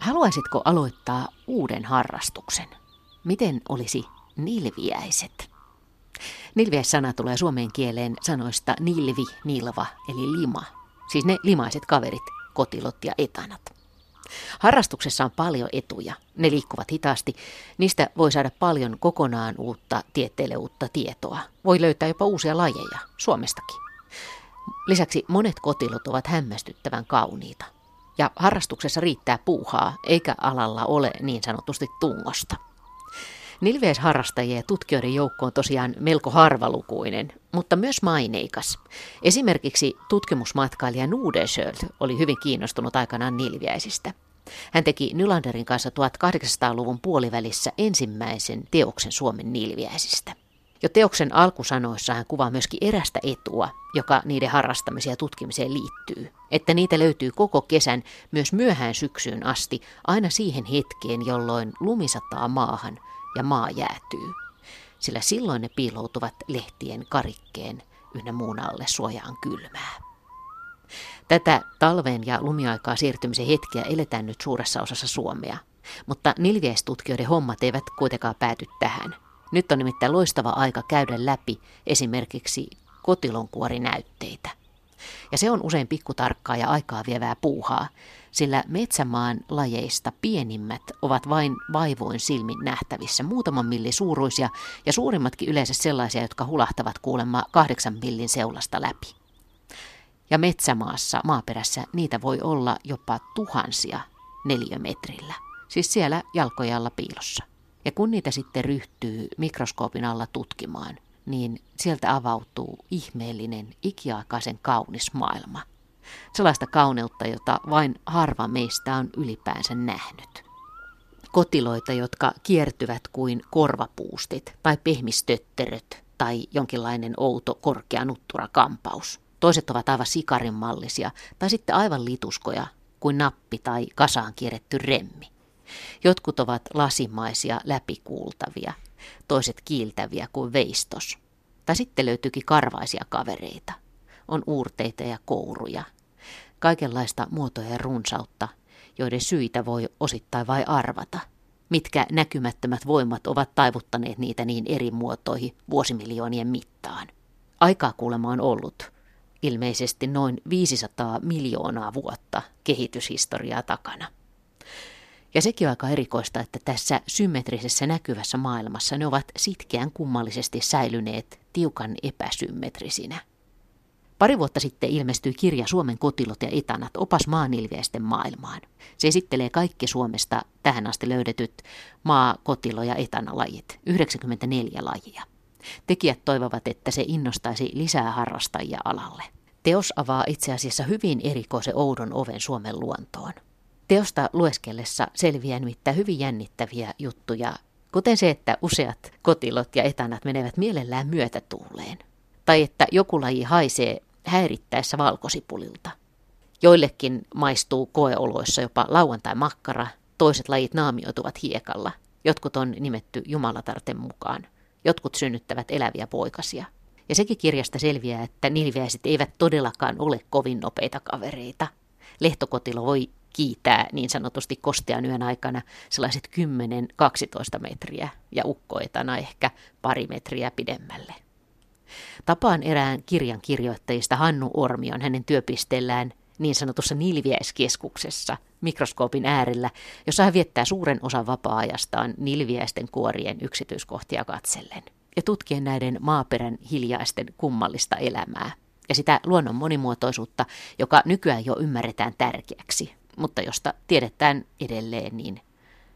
Haluaisitko aloittaa uuden harrastuksen? Miten olisi nilviäiset? Nilviäissana tulee suomen kieleen sanoista nilvi, nilva eli lima. Siis ne limaiset kaverit, kotilot ja etanat. Harrastuksessa on paljon etuja. Ne liikkuvat hitaasti. Niistä voi saada paljon kokonaan uutta tieteelle uutta tietoa. Voi löytää jopa uusia lajeja, Suomestakin. Lisäksi monet kotilot ovat hämmästyttävän kauniita. Ja harrastuksessa riittää puuhaa, eikä alalla ole niin sanotusti tungosta. Nilveisharrastajien ja tutkijoiden joukko on tosiaan melko harvalukuinen, mutta myös maineikas. Esimerkiksi tutkimusmatkailija Nudesjöld oli hyvin kiinnostunut aikanaan nilviäisistä. Hän teki Nylanderin kanssa 1800-luvun puolivälissä ensimmäisen teoksen Suomen nilviäisistä. Jo teoksen alkusanoissa hän kuvaa myöskin erästä etua, joka niiden harrastamiseen ja tutkimiseen liittyy. Että niitä löytyy koko kesän myös myöhään syksyyn asti, aina siihen hetkeen, jolloin lumisataa maahan ja maa jäätyy. Sillä silloin ne piiloutuvat lehtien karikkeen ynnä muun alle suojaan kylmää. Tätä talven ja lumiaikaa siirtymisen hetkiä eletään nyt suuressa osassa Suomea, mutta nilviäistutkijoiden hommat eivät kuitenkaan pääty tähän – nyt on nimittäin loistava aika käydä läpi esimerkiksi kotilonkuorinäytteitä. Ja se on usein pikkutarkkaa ja aikaa vievää puuhaa, sillä metsämaan lajeista pienimmät ovat vain vaivoin silmin nähtävissä, muutaman millin suuruisia ja suurimmatkin yleensä sellaisia, jotka hulahtavat kuulemma kahdeksan millin seulasta läpi. Ja metsämaassa, maaperässä, niitä voi olla jopa tuhansia neliömetrillä, siis siellä jalkojalla piilossa. Ja kun niitä sitten ryhtyy mikroskoopin alla tutkimaan, niin sieltä avautuu ihmeellinen, ikiaikaisen kaunis maailma. Sellaista kauneutta, jota vain harva meistä on ylipäänsä nähnyt. Kotiloita, jotka kiertyvät kuin korvapuustit tai pehmistötteröt tai jonkinlainen outo korkea nutturakampaus. Toiset ovat aivan sikarinmallisia tai sitten aivan lituskoja kuin nappi tai kasaan kierretty remmi. Jotkut ovat lasimaisia läpikuultavia, toiset kiiltäviä kuin veistos. Tai sitten löytyykin karvaisia kavereita. On uurteita ja kouruja. Kaikenlaista muotoja ja runsautta, joiden syitä voi osittain vai arvata. Mitkä näkymättömät voimat ovat taivuttaneet niitä niin eri muotoihin vuosimiljoonien mittaan. Aikaa kuulemma on ollut ilmeisesti noin 500 miljoonaa vuotta kehityshistoriaa takana. Ja sekin on aika erikoista, että tässä symmetrisessä näkyvässä maailmassa ne ovat sitkeän kummallisesti säilyneet tiukan epäsymmetrisinä. Pari vuotta sitten ilmestyi kirja Suomen kotilot ja etanat, opas maanilviäisten maailmaan. Se esittelee kaikki Suomesta tähän asti löydetyt maa-, kotilo- ja etanalajit, 94 lajia. Tekijät toivovat, että se innostaisi lisää harrastajia alalle. Teos avaa itse asiassa hyvin erikoisen oudon oven Suomen luontoon. Teosta lueskellessa selviää nimittäin hyvin jännittäviä juttuja, kuten se, että useat kotilot ja etanat menevät mielellään myötätuuleen. Tai että joku laji haisee häirittäessä valkosipulilta. Joillekin maistuu koeoloissa jopa lauantai-makkara, toiset lajit naamioituvat hiekalla. Jotkut on nimetty Jumalatarten mukaan. Jotkut synnyttävät eläviä poikasia. Ja sekin kirjasta selviää, että nilviäiset eivät todellakaan ole kovin nopeita kavereita. Lehtokotilo voi kiitää niin sanotusti kostean yön aikana sellaiset 10-12 metriä ja ukkoetana ehkä pari metriä pidemmälle. Tapaan erään kirjan kirjoittajista Hannu Ormion hänen työpisteellään niin sanotussa nilviäiskeskuksessa mikroskoopin äärellä, jossa hän viettää suuren osan vapaa-ajastaan nilviäisten kuorien yksityiskohtia katsellen ja tutkien näiden maaperän hiljaisten kummallista elämää ja sitä luonnon monimuotoisuutta, joka nykyään jo ymmärretään tärkeäksi, mutta josta tiedetään edelleen niin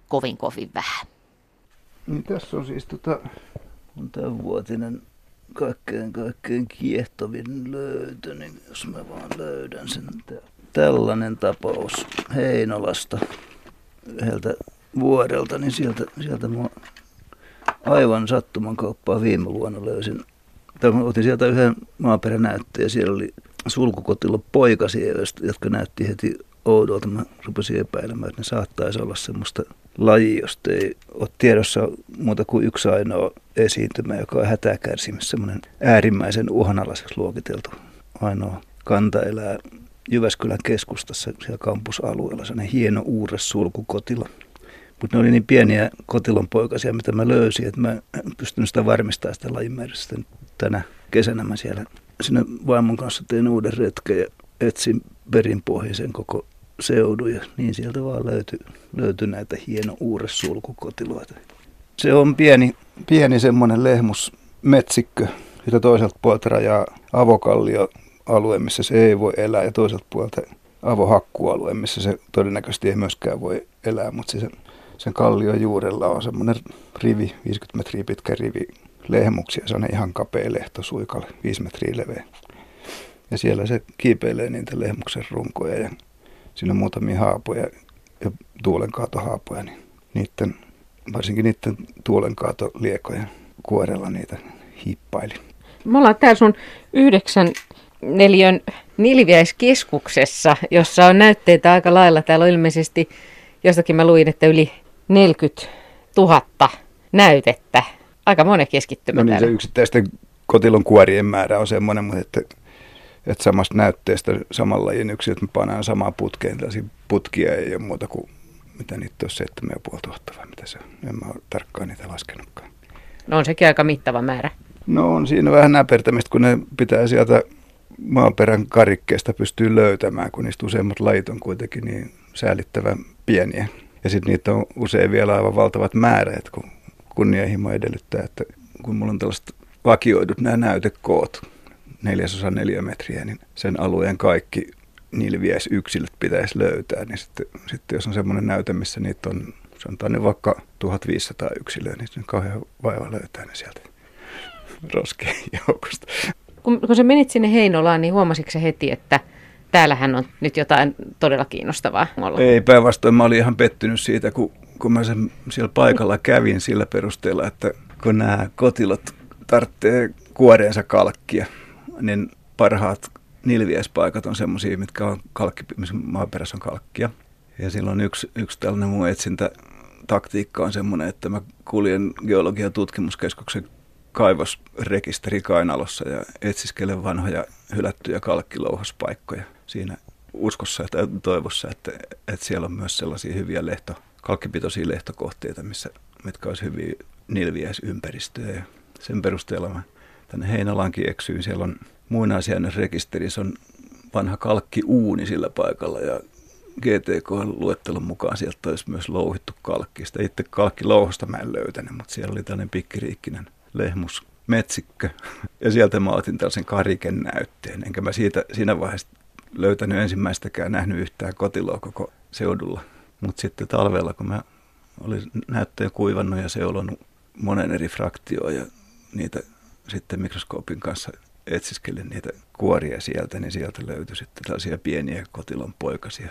kovin kovin vähän. Niin tässä on siis tota, on tämä vuotinen kaikkein kaikkein kiehtovin löytö, niin jos mä vaan löydän sen. Tällainen tapaus Heinolasta yhdeltä vuodelta, niin sieltä, sieltä mä aivan sattuman kauppaa viime vuonna löysin. Tämä otin sieltä yhden maaperänäytteen ja siellä oli sulkukotilo poikasia, jotka näytti heti oudolta. Mä rupesin epäilemään, että ne saattaisi olla semmoista laji, josta ei ole tiedossa muuta kuin yksi ainoa esiintymä, joka on hätäkärsimys, semmoinen äärimmäisen uhanalaiseksi luokiteltu ainoa kanta elää Jyväskylän keskustassa siellä kampusalueella, sellainen hieno uures sulkukotilo. Mutta ne oli niin pieniä kotilon poikasia, mitä mä löysin, että mä en pystynyt sitä varmistamaan sitä lajimäärästä. Tänä kesänä mä siellä sinne vaimon kanssa tein uuden retken ja etsin perinpohjaisen koko seudun ja niin sieltä vaan löytyi, löytyi näitä hieno uures sulkukotiloita. Se on pieni, pieni semmoinen lehmus metsikkö, sitä toiselta puolta rajaa avokallio alue, missä se ei voi elää ja toiselta puolta avohakkualue, missä se todennäköisesti ei myöskään voi elää, mutta siis sen kallion juurella on semmoinen rivi, 50 metriä pitkä rivi lehmuksia, se on ihan kapea lehto suikalle, 5 metriä leveä. Ja siellä se kiipeilee niitä lehmuksen runkoja ja siinä on muutamia haapoja ja tuulenkaatohaapoja, niin niiden, varsinkin niiden tuulenkaatoliekoja kuorella niitä hiippaili. Me ollaan täällä sun yhdeksän neliön Nilviäiskeskuksessa, jossa on näytteitä aika lailla. Täällä on ilmeisesti, jostakin mä luin, että yli 40 000 näytettä. Aika monen keskittymä no niin, täällä. se yksittäisten kotilon kuorien määrä on semmoinen, mutta että, että samasta näytteestä samalla lajin yksilöt me pannaan samaa putkeen. Tällaisia putkia ei ole muuta kuin, mitä niitä on, 7500 vai mitä se on. En mä ole tarkkaan niitä laskenutkaan. No on sekin aika mittava määrä. No on siinä vähän näpertämistä, kun ne pitää sieltä maaperän karikkeesta pystyy löytämään, kun niistä useimmat lajit on kuitenkin niin säällittävän pieniä. Ja sitten niitä on usein vielä aivan valtavat määrät, kun kunnianhimo edellyttää, että kun mulla on tällaiset vakioidut nämä näytekoot, neljäsosa neljä metriä, niin sen alueen kaikki nilviäisyksilöt pitäisi löytää. Niin sitten, sitten jos on semmoinen näyte, missä niitä on, sanotaan nyt vaikka 1500 yksilöä, niin se on kauhean vaiva löytää ne sieltä roskeen joukosta. Kun, kun sä menit sinne Heinolaan, niin huomasitko se heti, että täällähän on nyt jotain todella kiinnostavaa olla? Ei, päinvastoin mä olin ihan pettynyt siitä, kun, kun mä sen siellä paikalla kävin sillä perusteella, että kun nämä kotilot tarvitsee kuoreensa kalkkia, niin parhaat nilviäispaikat on semmoisia, mitkä on kalkki, missä maaperässä on kalkkia. Ja silloin yksi, yksi tällainen mun etsintä taktiikka on semmoinen, että mä kuljen geologian tutkimuskeskuksen kaivosrekisteri Kainalossa ja etsiskelen vanhoja hylättyjä kalkkilouhospaikkoja siinä uskossa tai toivossa, että, että siellä on myös sellaisia hyviä lehto, kalkkipitoisia lehtokohteita, missä, mitkä olisi hyviä nilviäisympäristöjä. Ja sen perusteella mä tänne Heinalankin eksyin. Siellä on muinaisjäännösrekisterissä on vanha kalkkiuuni sillä paikalla ja GTK-luettelon mukaan sieltä olisi myös louhittu kalkki. Sitä itse kalkkilouhosta mä en löytänyt, mutta siellä oli tällainen pikkiriikkinen lehmus metsikkö. Ja sieltä mä otin tällaisen kariken näytteen. Enkä mä siitä, siinä vaiheessa löytänyt ensimmäistäkään nähnyt yhtään kotiloa koko seudulla. Mutta sitten talvella, kun mä olin näyttöjä kuivannut ja seulonut monen eri fraktioon ja niitä sitten mikroskoopin kanssa etsiskelin niitä kuoria sieltä, niin sieltä löytyi sitten tällaisia pieniä kotilon poikasia,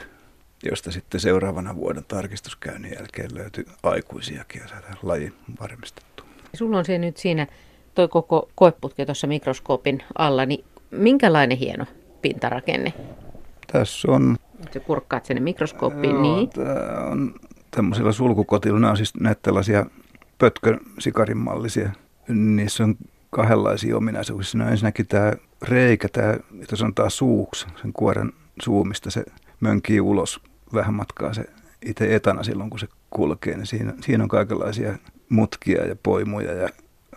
josta sitten seuraavana vuoden tarkistuskäynnin jälkeen löytyi aikuisiakin ja saadaan laji varmistettu. Sulla on se nyt siinä toi koko koeputke tuossa mikroskoopin alla, niin minkälainen hieno pintarakenne? Tässä on... Se kurkkaat sinne mikroskooppiin, niin? Tämä on tämmöisellä sulkukotilla, nämä on siis näitä tällaisia pötkön mallisia. Niissä on kahdenlaisia ominaisuuksia. On ensinnäkin tämä reikä, tämä, mitä sanotaan suuksi, sen kuoren suumista se mönkii ulos vähän matkaa se itse etana silloin, kun se kulkee. Niin siinä, siinä on kaikenlaisia mutkia ja poimuja ja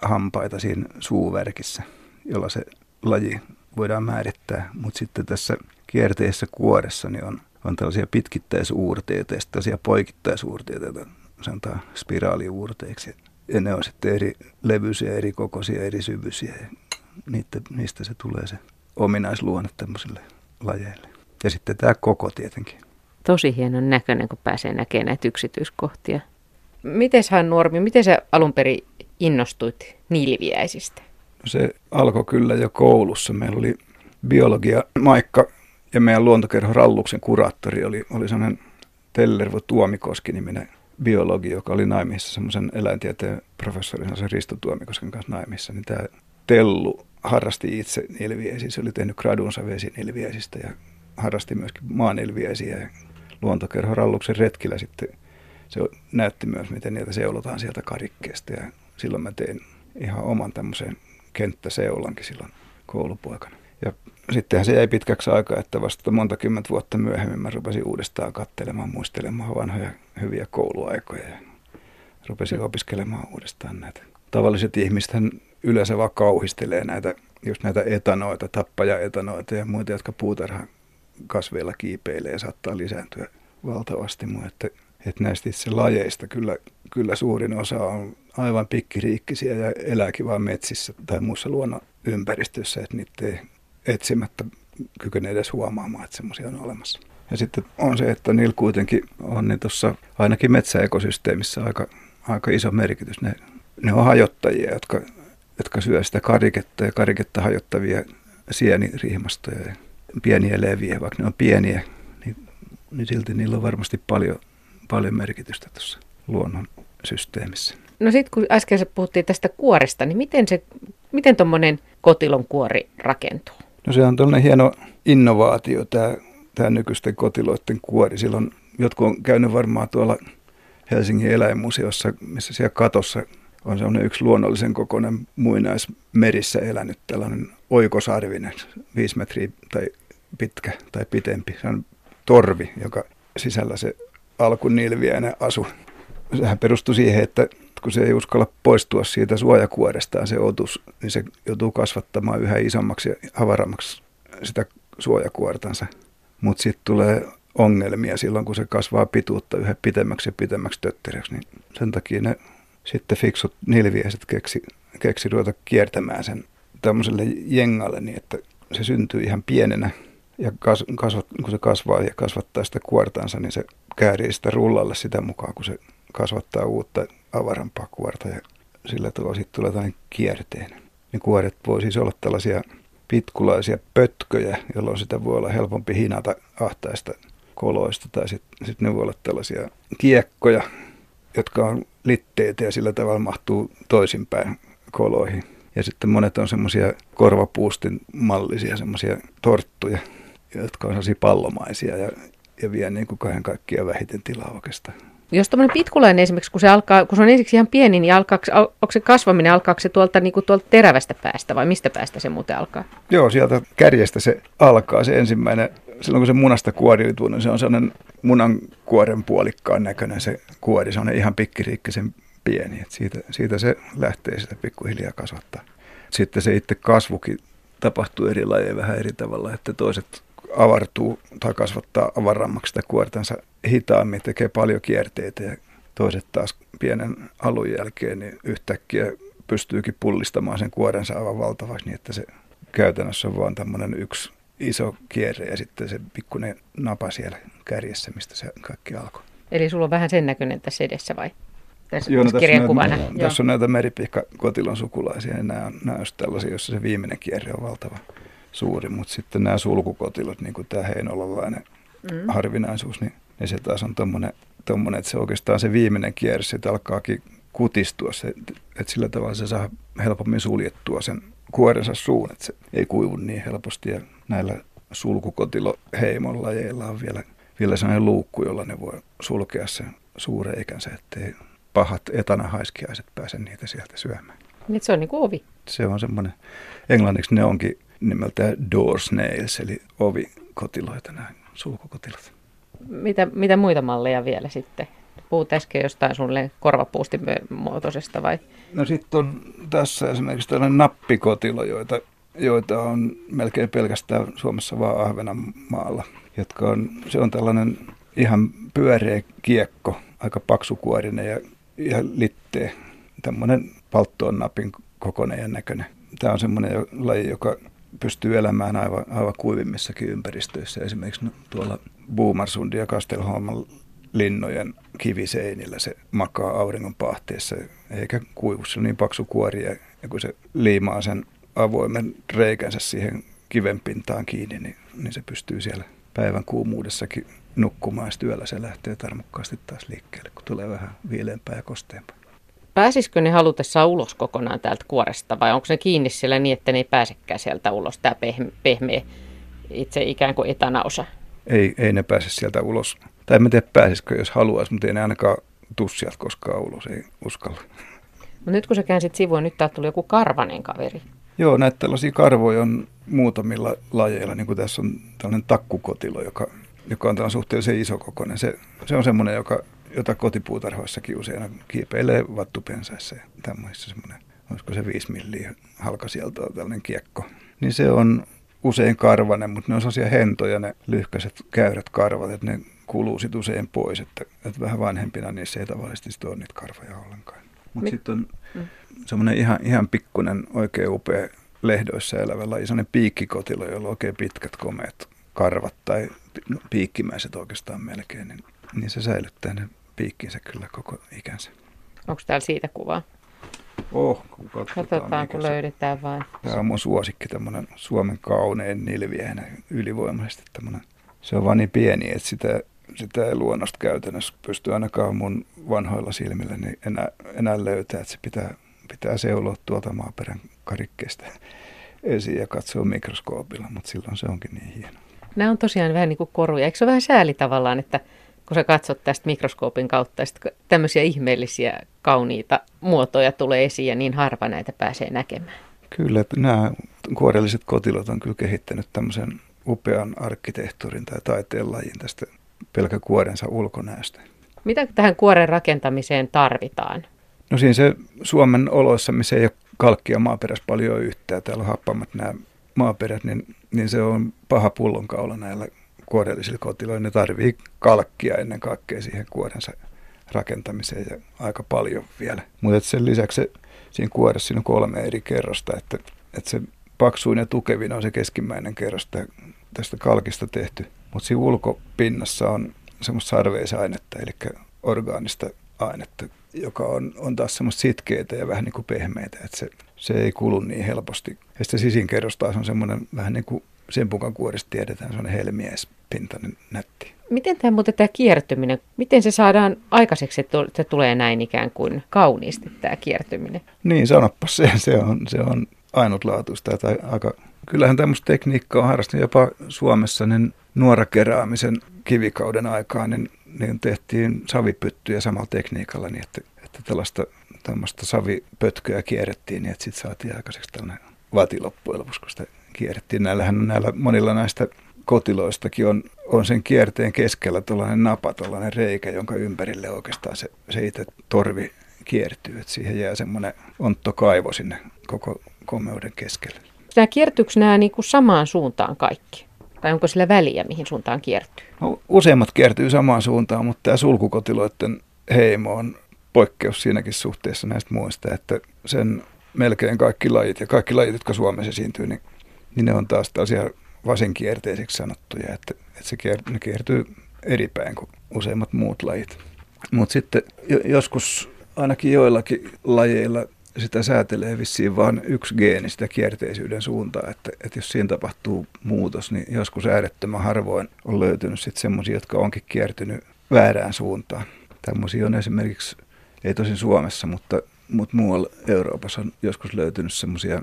hampaita siinä suuvärkissä, jolla se laji voidaan määrittää. Mutta sitten tässä kierteessä kuoressa niin on, on tällaisia pitkittäisuurteita ja tällaisia poikittaisuurteita, sanotaan spiraaliuurteiksi. Ja ne on sitten eri levyisiä, eri kokoisia, eri syvyisiä. Ja niitä, niistä se tulee se ominaisluonne tämmöisille lajeille. Ja sitten tämä koko tietenkin. Tosi hienon näköinen, kun pääsee näkemään näitä yksityiskohtia. Miten hän Nuormi, miten sä alun perin innostuit nilviäisistä? No se alkoi kyllä jo koulussa. Meillä oli biologia Maikka ja meidän luontokerho Ralluksen kuraattori oli, oli sellainen Tellervo Tuomikoski-niminen biologi, joka oli naimissa semmoisen eläintieteen professorin, se Risto Tuomikosken kanssa naimissa. Niin tämä Tellu harrasti itse nilviäisiä. Se oli tehnyt gradunsa vesinilviäisistä ja harrasti myöskin maanilviäisiä. Ja luontokerho Ralluksen retkillä sitten se näytti myös, miten niitä seulotaan sieltä karikkeesta. Ja silloin mä tein ihan oman tämmöisen kenttäseulankin silloin koulupoikana. Ja sittenhän se jäi pitkäksi aikaa, että vasta monta kymmentä vuotta myöhemmin mä rupesin uudestaan katselemaan, muistelemaan vanhoja hyviä kouluaikoja ja rupesin opiskelemaan uudestaan näitä. Tavalliset ihmiset yleensä vaan kauhistelee näitä, just näitä etanoita, tappaja-etanoita ja muita, jotka puutarha kasveilla kiipeilee ja saattaa lisääntyä valtavasti. Mutta että näistä itse lajeista kyllä, kyllä suurin osa on aivan pikkiriikkisiä ja elääkin vaan metsissä tai muussa luonnon ympäristössä, että niitä ei etsimättä kykene edes huomaamaan, että semmoisia on olemassa. Ja sitten on se, että niillä kuitenkin on niin tuossa ainakin metsäekosysteemissä aika, aika iso merkitys. Ne, ne on hajottajia, jotka, jotka syö sitä kariketta ja kariketta hajottavia sienirihmastoja ja pieniä leviä, vaikka ne on pieniä, niin, niin silti niillä on varmasti paljon, paljon merkitystä tuossa luonnon systeemissä. No sitten kun äsken puhuttiin tästä kuoresta, niin miten se, miten tuommoinen kotilon kuori rakentuu? No se on tällainen hieno innovaatio, tämä, tämä nykyisten kotiloiden kuori. Silloin jotkut on käynyt varmaan tuolla Helsingin eläinmuseossa, missä siellä katossa on sellainen yksi luonnollisen kokoinen muinaismerissä elänyt tällainen oikosarvinen, viisi metriä tai pitkä tai pitempi. Se on torvi, joka sisällä se alkunilviäinen asu. Sehän perustui siihen, että kun se ei uskalla poistua siitä suojakuorestaan se otus, niin se joutuu kasvattamaan yhä isommaksi ja avarammaksi sitä suojakuortansa. Mutta sitten tulee ongelmia silloin, kun se kasvaa pituutta yhä pitemmäksi ja pitemmäksi töttereksi, niin sen takia ne sitten fiksut nilviäiset keksi, keksi ruveta kiertämään sen tämmöiselle jengalle niin, että se syntyy ihan pienenä ja kas, kasvat, kun se kasvaa ja kasvattaa sitä kuortansa, niin se käärii sitä rullalle sitä mukaan, kun se kasvattaa uutta avarampaa kuorta ja sillä tavalla sitten tulee tällainen kierteinen. Niin kuoret voi siis olla tällaisia pitkulaisia pötköjä, jolloin sitä voi olla helpompi hinata ahtaista koloista tai sitten sit ne voi olla tällaisia kiekkoja, jotka on litteitä ja sillä tavalla mahtuu toisinpäin koloihin. Ja sitten monet on semmoisia korvapuustin mallisia semmoisia torttuja, jotka on sellaisia pallomaisia ja, ja vie niin kuin kahden kaikkia vähiten tilaa oikeastaan. Jos tämmöinen pitkulainen esimerkiksi, kun se, alkaa, kun se on ensiksi ihan pieni, niin alkaako, onko se kasvaminen, alkaako se tuolta, niin kuin tuolta terävästä päästä vai mistä päästä se muuten alkaa? Joo, sieltä kärjestä se alkaa se ensimmäinen. Silloin kun se munasta kuoriutuu, niin se on sellainen munan kuoren puolikkaan näköinen se kuori. Se on ihan pikkiriikkisen pieni. Et siitä, siitä se lähtee sitä pikkuhiljaa kasvattaa. Sitten se itse kasvukin tapahtuu eri lajeja vähän eri tavalla, että toiset avartuu tai kasvattaa avarammaksi sitä kuortansa hitaammin, tekee paljon kierteitä ja toiset taas pienen alun jälkeen niin yhtäkkiä pystyykin pullistamaan sen kuorensa aivan valtavaksi niin, että se käytännössä on vaan tämmöinen yksi iso kierre ja sitten se pikkuinen napa siellä kärjessä, mistä se kaikki alkoi. Eli sulla on vähän sen näköinen tässä edessä vai? Tässä, Joo, no tässä, näitä, Joo. tässä on näitä meripihka kotilon sukulaisia ja nämä on, nämä on tällaisia, joissa se viimeinen kierre on valtava suuri, mutta sitten nämä sulkukotilot, niin kuin tämä heinolalainen mm. harvinaisuus, niin, niin se taas on tuommoinen, että se oikeastaan se viimeinen kierre, että alkaakin kutistua, se, että sillä tavalla se saa helpommin suljettua sen kuorensa suun, että se ei kuivu niin helposti ja näillä sulkukotilo lajeilla on vielä, vielä sellainen luukku, jolla ne voi sulkea sen suureikänsä, ettei pahat etanahaiskiaiset pääse niitä sieltä syömään. Niin se on niin kuin ovi. Se on semmoinen, englanniksi ne onkin nimeltään door snails, eli ovikotiloita, nämä sulkukotilot. Mitä, mitä muita malleja vielä sitten? Puhut äsken jostain sulle korvapuustimuotoisesta vai? No sitten on tässä esimerkiksi tällainen nappikotilo, joita, joita on melkein pelkästään Suomessa vaan Ahvenanmaalla, jotka on, se on tällainen ihan pyöreä kiekko, aika paksukuorinen ja, ja littee, tämmöinen palttoon napin kokoinen ja näköinen. Tämä on semmoinen laji, joka pystyy elämään aivan, aivan kuivimmissakin ympäristöissä. Esimerkiksi tuolla Boomarsundi ja Kastelholman linnojen kiviseinillä se makaa auringon pahteessa eikä kuivu. Se niin paksu kuori ja, kun se liimaa sen avoimen reikänsä siihen kiven pintaan kiinni, niin, niin se pystyy siellä päivän kuumuudessakin nukkumaan. Ja yöllä se lähtee tarmokkaasti taas liikkeelle, kun tulee vähän viileämpää ja kosteampaa. Pääsisikö ne halutessaan ulos kokonaan täältä kuoresta vai onko se kiinni siellä niin, että ne ei pääsekään sieltä ulos, tämä pehme, pehmeä itse ikään kuin etanaosa? Ei, ei ne pääse sieltä ulos. Tai en tiedä pääsisikö, jos haluaisi, mutta ei ne ainakaan tuu sieltä koskaan ulos, ei uskalla. No nyt kun sä käänsit sivuun, nyt täältä tuli joku karvanen kaveri. Joo, näitä tällaisia karvoja on muutamilla lajeilla, niin kuin tässä on tällainen takkukotilo, joka, joka on suhteellisen isokokoinen. Se, se on semmoinen, joka, jota kotipuutarhoissakin usein kiipeilee vattupensaissa ja tämmöisissä semmoinen, olisiko se 5 milliä halka sieltä tällainen kiekko. Niin se on usein karvanen, mutta ne on sellaisia hentoja ne lyhkäiset käyrät karvat, että ne kuluu sitten usein pois, että, että vähän vanhempina niissä ei tavallisesti ole niitä karvoja ollenkaan. Mutta sitten on mm. semmoinen ihan, ihan pikkunen, oikein upea lehdoissa elävä laji, semmoinen piikkikotilo, jolla on oikein pitkät komeet karvat tai no, piikkimäiset oikeastaan melkein, niin, niin se säilyttää ne piikkinsä kyllä koko ikänsä. Onko täällä siitä kuvaa? Oh, kun katsotaan, Katsotaan kun se... löydetään vain. Tämä on mun suosikki, tämmöinen Suomen kaunein nilviäinen ylivoimaisesti tämmöinen. Se on vaan niin pieni, että sitä, sitä ei luonnosta käytännössä pysty ainakaan mun vanhoilla silmillä niin enää, enää löytää, että se pitää, pitää seuloa tuolta maaperän karikkeesta esiin ja katsoa mikroskoopilla, mutta silloin se onkin niin hieno. Nämä on tosiaan vähän niin kuin koruja. Eikö se ole vähän sääli tavallaan, että kun sä katsot tästä mikroskoopin kautta, että tämmöisiä ihmeellisiä, kauniita muotoja tulee esiin ja niin harva näitä pääsee näkemään. Kyllä, nämä kuorelliset kotilot on kyllä kehittänyt tämmöisen upean arkkitehtuurin tai taiteen lajin tästä pelkäkuorensa ulkonäöstä. Mitä tähän kuoren rakentamiseen tarvitaan? No siinä se Suomen oloissa, missä ei ole kalkkia maaperässä paljon yhtään, täällä on happamat nämä maaperät, niin, niin se on paha pullonkaula näillä kuorellisilla kotiloilla. Ne tarvii kalkkia ennen kaikkea siihen kuorensa rakentamiseen ja aika paljon vielä. Mutta sen lisäksi se, siinä kuoressa siinä on kolme eri kerrosta, että, että se paksuin ja tukevin on se keskimmäinen kerros tästä kalkista tehty. Mutta siinä ulkopinnassa on semmoista sarveisainetta, eli orgaanista ainetta, joka on, on taas semmoista sitkeitä ja vähän niin kuin pehmeitä, että se, se ei kulu niin helposti. Ja sitten sisinkerros taas on semmoinen vähän niin kuin sen pukan kuorista tiedetään, se on helmiespintainen nätti. Miten tämä muuten tämä kiertyminen, miten se saadaan aikaiseksi, että se tulee näin ikään kuin kauniisti tämä kiertyminen? Niin, sanoppa se, se on, se on ainutlaatuista. Tai aika, kyllähän tämmöistä tekniikkaa on harrastunut jopa Suomessa, niin nuorakeraamisen kivikauden aikaan, niin, niin tehtiin savipyttyjä samalla tekniikalla niin, että, että tällaista tämmöistä savipötköä kierrettiin niin, että sitten saatiin aikaiseksi tällainen vati loppujen lopuksi, kun sitä kierrettiin. Näillähän näillä monilla näistä kotiloistakin on, on sen kierteen keskellä tuollainen napa, tuollainen reikä, jonka ympärille oikeastaan se, se itse torvi kiertyy. Että siihen jää semmoinen onttokaivo sinne koko komeuden keskelle. Nämä kiertyykö nämä niin kuin samaan suuntaan kaikki? Tai onko sillä väliä, mihin suuntaan kiertyy? No, useimmat kiertyy samaan suuntaan, mutta tämä sulkukotiloiden heimo on poikkeus siinäkin suhteessa näistä muista, että sen melkein kaikki lajit ja kaikki lajit, jotka Suomessa esiintyy, niin niin ne on taas tällaisia vasenkierteiseksi sanottuja, että, että se kier, ne kiertyy eri päin kuin useimmat muut lajit. Mutta sitten jo, joskus ainakin joillakin lajeilla sitä säätelee vissiin vain yksi geeni sitä kierteisyyden suuntaa, että, että jos siinä tapahtuu muutos, niin joskus äärettömän harvoin on löytynyt sitten semmoisia, jotka onkin kiertynyt väärään suuntaan. Tämmöisiä on esimerkiksi, ei tosin Suomessa, mutta, mutta muualla Euroopassa on joskus löytynyt semmoisia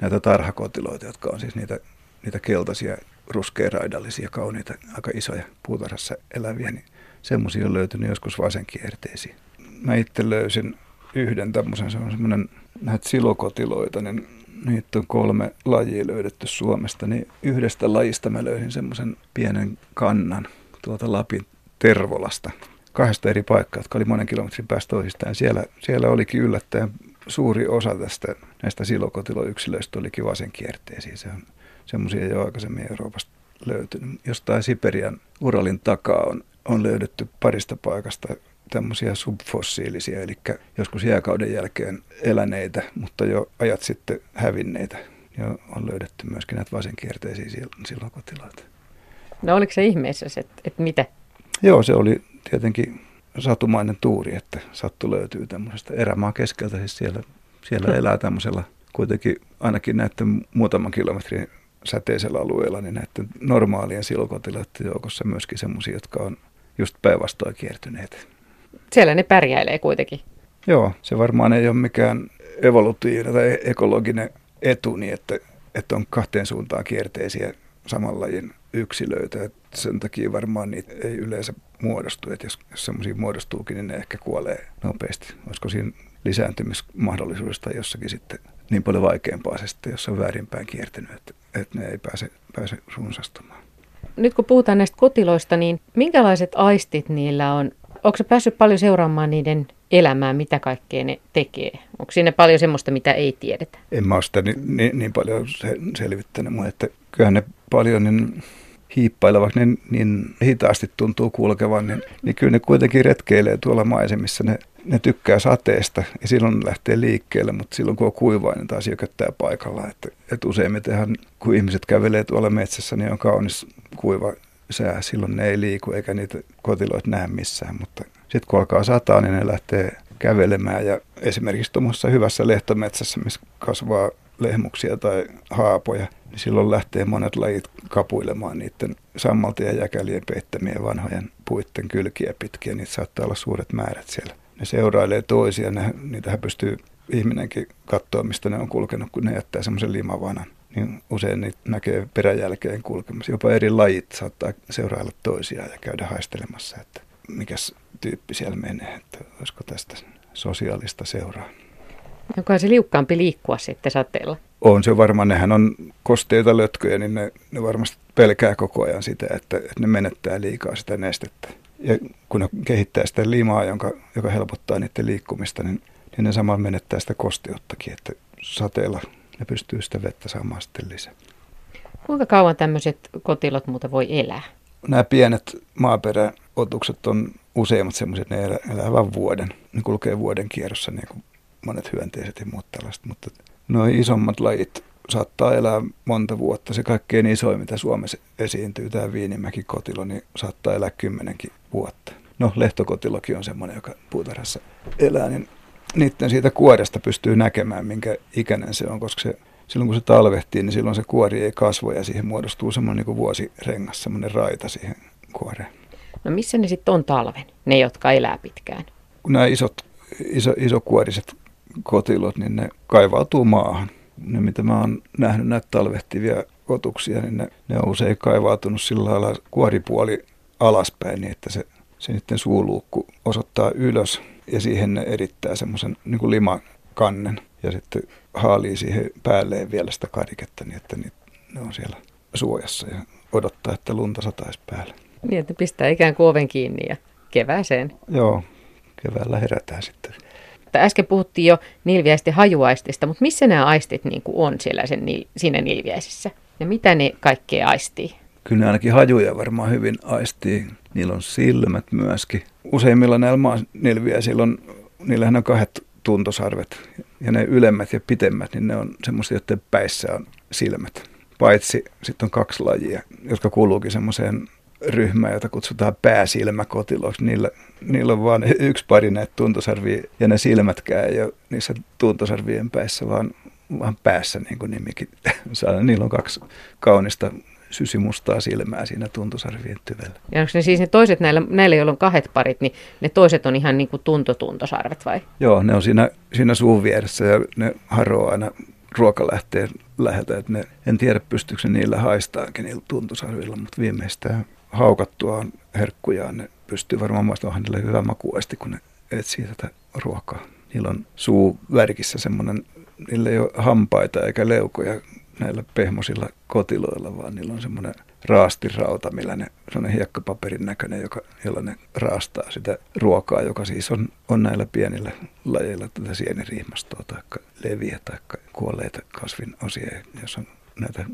näitä tarhakotiloita, jotka on siis niitä, niitä keltaisia, ruskearaidallisia, kauniita, aika isoja puutarhassa eläviä, niin semmoisia on löytynyt joskus vasenkierteisiin. Mä itse löysin yhden tämmöisen, se on semmoinen näitä silokotiloita, niin niitä on kolme lajia löydetty Suomesta, niin yhdestä lajista mä löysin semmoisen pienen kannan tuolta Lapin Tervolasta, kahdesta eri paikkaa, jotka oli monen kilometrin päästä toisistaan. Siellä, siellä olikin yllättäen suuri osa tästä näistä silokotiloyksilöistä olikin vasenkierteisiä. Se on semmoisia jo aikaisemmin Euroopasta löytynyt. Jostain Siperian Uralin takaa on, on löydetty parista paikasta tämmöisiä subfossiilisia, eli joskus jääkauden jälkeen eläneitä, mutta jo ajat sitten hävinneitä. Ja on löydetty myöskin näitä vasenkierteisiä silokotiloita. No oliko se ihmeessä, että, että mitä? Joo, se oli tietenkin satumainen tuuri, että sattu löytyy tämmöisestä erämaa keskeltä. Siis siellä, siellä elää tämmöisellä kuitenkin ainakin näiden muutaman kilometrin säteisellä alueella, niin näiden normaalien silokotilaiden joukossa myöskin semmoisia, jotka on just päinvastoin kiertyneet. Siellä ne pärjäilee kuitenkin. Joo, se varmaan ei ole mikään evolutiivinen tai ekologinen etu, niin että, että on kahteen suuntaan kierteisiä saman lajin yksilöitä. Et sen takia varmaan niitä ei yleensä muodostu. Et jos, jos semmoisia muodostuukin, niin ne ehkä kuolee nopeasti. Olisiko siinä lisääntymismahdollisuudesta jossakin sitten niin paljon vaikeampaa se sitten, jos on väärinpäin kiertänyt, että, että ne ei pääse, pääse runsastumaan. Nyt kun puhutaan näistä kotiloista, niin minkälaiset aistit niillä on? Onko se päässyt paljon seuraamaan niiden elämää, mitä kaikkea ne tekee? Onko siinä paljon semmoista, mitä ei tiedetä? En mä ole sitä niin, niin, niin paljon selvittänyt, mutta että kyllähän ne paljon niin hiippailla, vaikka ne niin hitaasti tuntuu kulkevan, niin, niin kyllä ne kuitenkin retkeilee tuolla maisemissa. Ne, ne tykkää sateesta ja silloin ne lähtee liikkeelle, mutta silloin kun on kuivaa, niin taas jököttää paikalla. Että, että useimmitenhan, kun ihmiset kävelee tuolla metsässä, niin on kaunis kuiva sää. Silloin ne ei liiku eikä niitä kotiloita näe missään, mutta sitten kun alkaa sataa, niin ne lähtee kävelemään ja esimerkiksi tuommoisessa hyvässä lehtometsässä, missä kasvaa lehmuksia tai haapoja, niin silloin lähtee monet lajit kapuilemaan niiden sammaltien ja jäkälien peittämien vanhojen puitten kylkiä pitkiä. Niitä saattaa olla suuret määrät siellä. Ne seurailee toisia, ne, niitähän pystyy ihminenkin katsoa, mistä ne on kulkenut, kun ne jättää semmoisen limavanan. Niin usein niitä näkee peräjälkeen kulkemassa. Jopa eri lajit saattaa seurailla toisiaan ja käydä haistelemassa, että mikäs tyyppi siellä menee, että olisiko tästä sosiaalista seuraa. Onko se liukkaampi liikkua sitten sateella? On se varmaan, nehän on kosteita lötköjä, niin ne, ne varmasti pelkää koko ajan sitä, että, että ne menettää liikaa sitä nestettä. Ja kun ne kehittää sitä limaa, jonka, joka helpottaa niiden liikkumista, niin, niin ne samalla menettää sitä kosteuttakin, että sateella ne pystyy sitä vettä saamaan sitten lisää. Kuinka kauan tämmöiset kotilot muuta voi elää? Nämä pienet maaperäotukset on useimmat semmoiset, ne elää, elää vain vuoden. Ne kulkee vuoden kierrossa niin kuin monet hyönteiset ja muut tällaiset, mutta nuo isommat lajit saattaa elää monta vuotta. Se kaikkein isoin, mitä Suomessa esiintyy, tämä Viinimäki-kotilo, niin saattaa elää kymmenenkin vuotta. No, lehtokotilokin on semmoinen, joka puutarhassa elää, niin niiden siitä kuoresta pystyy näkemään, minkä ikäinen se on, koska se, silloin kun se talvehtii, niin silloin se kuori ei kasvo ja siihen muodostuu semmoinen niin vuosirengas, semmoinen raita siihen kuoreen. No missä ne sitten on talven, ne jotka elää pitkään? Kun nämä isot, iso, isokuoriset kotilot, niin ne kaivautuu maahan. Ne, mitä mä oon nähnyt näitä talvehtivia kotuksia, niin ne, ne on usein kaivautunut sillä lailla kuoripuoli alaspäin, niin että se, se niiden suuluukku osoittaa ylös ja siihen ne erittää semmoisen niin limakannen ja sitten haalii siihen päälleen vielä sitä kariketta niin, että ne on siellä suojassa ja odottaa, että lunta sataisi päälle. Niin, että pistää ikään kuin oven kiinni ja kevääseen. Joo, keväällä herätään sitten. Äsken puhuttiin jo nilviäisten hajuaistista, mutta missä nämä aistit niin kuin on siellä sen, siinä nilviäisissä? Ja mitä ne kaikkea aistii? Kyllä ne ainakin hajuja varmaan hyvin aistii. Niillä on silmät myöskin. Useimmilla näillä maanilviäisillä on, niillähän on kahdet tuntosarvet. Ja ne ylemmät ja pitemmät, niin ne on semmoisia, joiden päissä on silmät. Paitsi sitten on kaksi lajia, jotka kuuluukin semmoiseen ryhmä, jota kutsutaan pääsilmäkotiloiksi. Niillä, niillä on vain yksi pari näitä tuntosarvia ja ne silmätkään ei ole niissä tuntosarvien päissä, vaan, vaan päässä niin kuin nimikin saa. Niillä on kaksi kaunista sysimustaa silmää siinä tuntosarvien tyvellä. Ja onko ne siis ne toiset näillä, näillä joilla on kahdet parit, niin ne toiset on ihan niin kuin tuntotuntosarvet vai? Joo, ne on siinä, siinä suun vieressä ja ne haroaa aina ruoka lähtee läheltä. Että ne, en tiedä pystyykö niillä haistaankin niillä tuntosarvilla, mutta viimeistään haukattuaan herkkujaan ne pystyy varmaan maistamaan niille hyvä makuasti, kun ne etsii tätä ruokaa. Niillä on suu värkissä semmoinen, niillä ei ole hampaita eikä leukoja näillä pehmosilla kotiloilla, vaan niillä on semmoinen raastirauta, millä ne, semmoinen hiekkapaperin näköinen, joka, jolla ne raastaa sitä ruokaa, joka siis on, on näillä pienillä lajeilla tätä sieniriimastoa tai leviä tai kuolleita kasvin osia, jos on näitä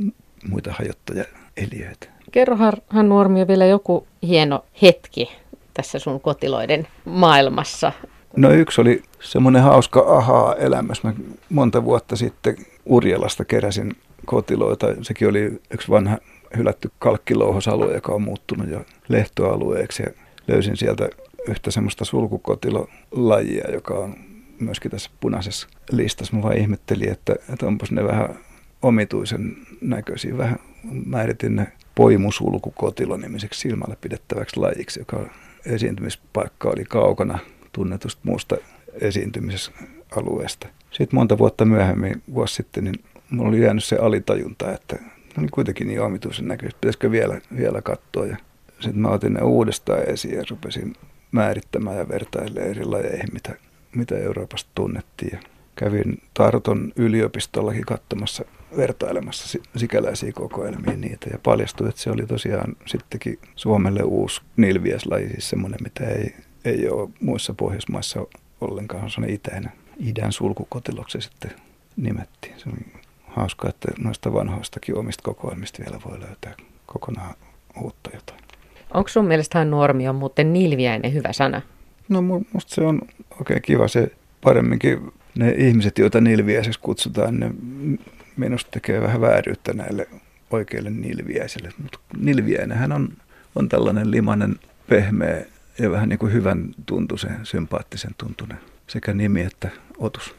muita hajottuja eliöitä. Kerro Hannu vielä joku hieno hetki tässä sun kotiloiden maailmassa. No yksi oli semmoinen hauska ahaa-elämys. Mä monta vuotta sitten Urjalasta keräsin kotiloita. Sekin oli yksi vanha hylätty kalkkilouhosalue, joka on muuttunut jo lehtoalueeksi. Ja löysin sieltä yhtä semmoista sulkukotilolajia, joka on myöskin tässä punaisessa listassa. Mä vaan ihmettelin, että, että onpas ne vähän omituisen näköisiä. Vähän määritin ne poimusulkukotilo nimiseksi silmällä pidettäväksi lajiksi, joka esiintymispaikka oli kaukana tunnetusta muusta esiintymisalueesta. Sitten monta vuotta myöhemmin, vuosi sitten, niin mulla oli jäänyt se alitajunta, että ne oli kuitenkin niin omituisen näköistä, pitäisikö vielä, vielä katsoa. Ja sitten mä otin ne uudestaan esiin ja rupesin määrittämään ja vertailemaan eri lajeihin, mitä, mitä Euroopasta tunnettiin. Ja kävin Tarton yliopistollakin katsomassa, vertailemassa sikäläisiä kokoelmia niitä ja paljastui, että se oli tosiaan sittenkin Suomelle uusi nilvieslaji, siis semmoinen, mitä ei, ei ole muissa Pohjoismaissa ollenkaan, se on itäinen, idän sulkukotiloksi sitten nimettiin. Se on hauskaa, että noista vanhoistakin omista kokoelmista vielä voi löytää kokonaan uutta jotain. Onko sun mielestä Normi on muuten nilviäinen hyvä sana? No musta se on oikein kiva. Se paremminkin ne ihmiset, joita nilviäiseksi kutsutaan, ne minusta tekee vähän vääryyttä näille oikeille nilviäisille. Mutta nilviäinenhän on, on tällainen limanen, pehmeä ja vähän niin kuin hyvän tuntuisen, sympaattisen tuntunen sekä nimi että otus.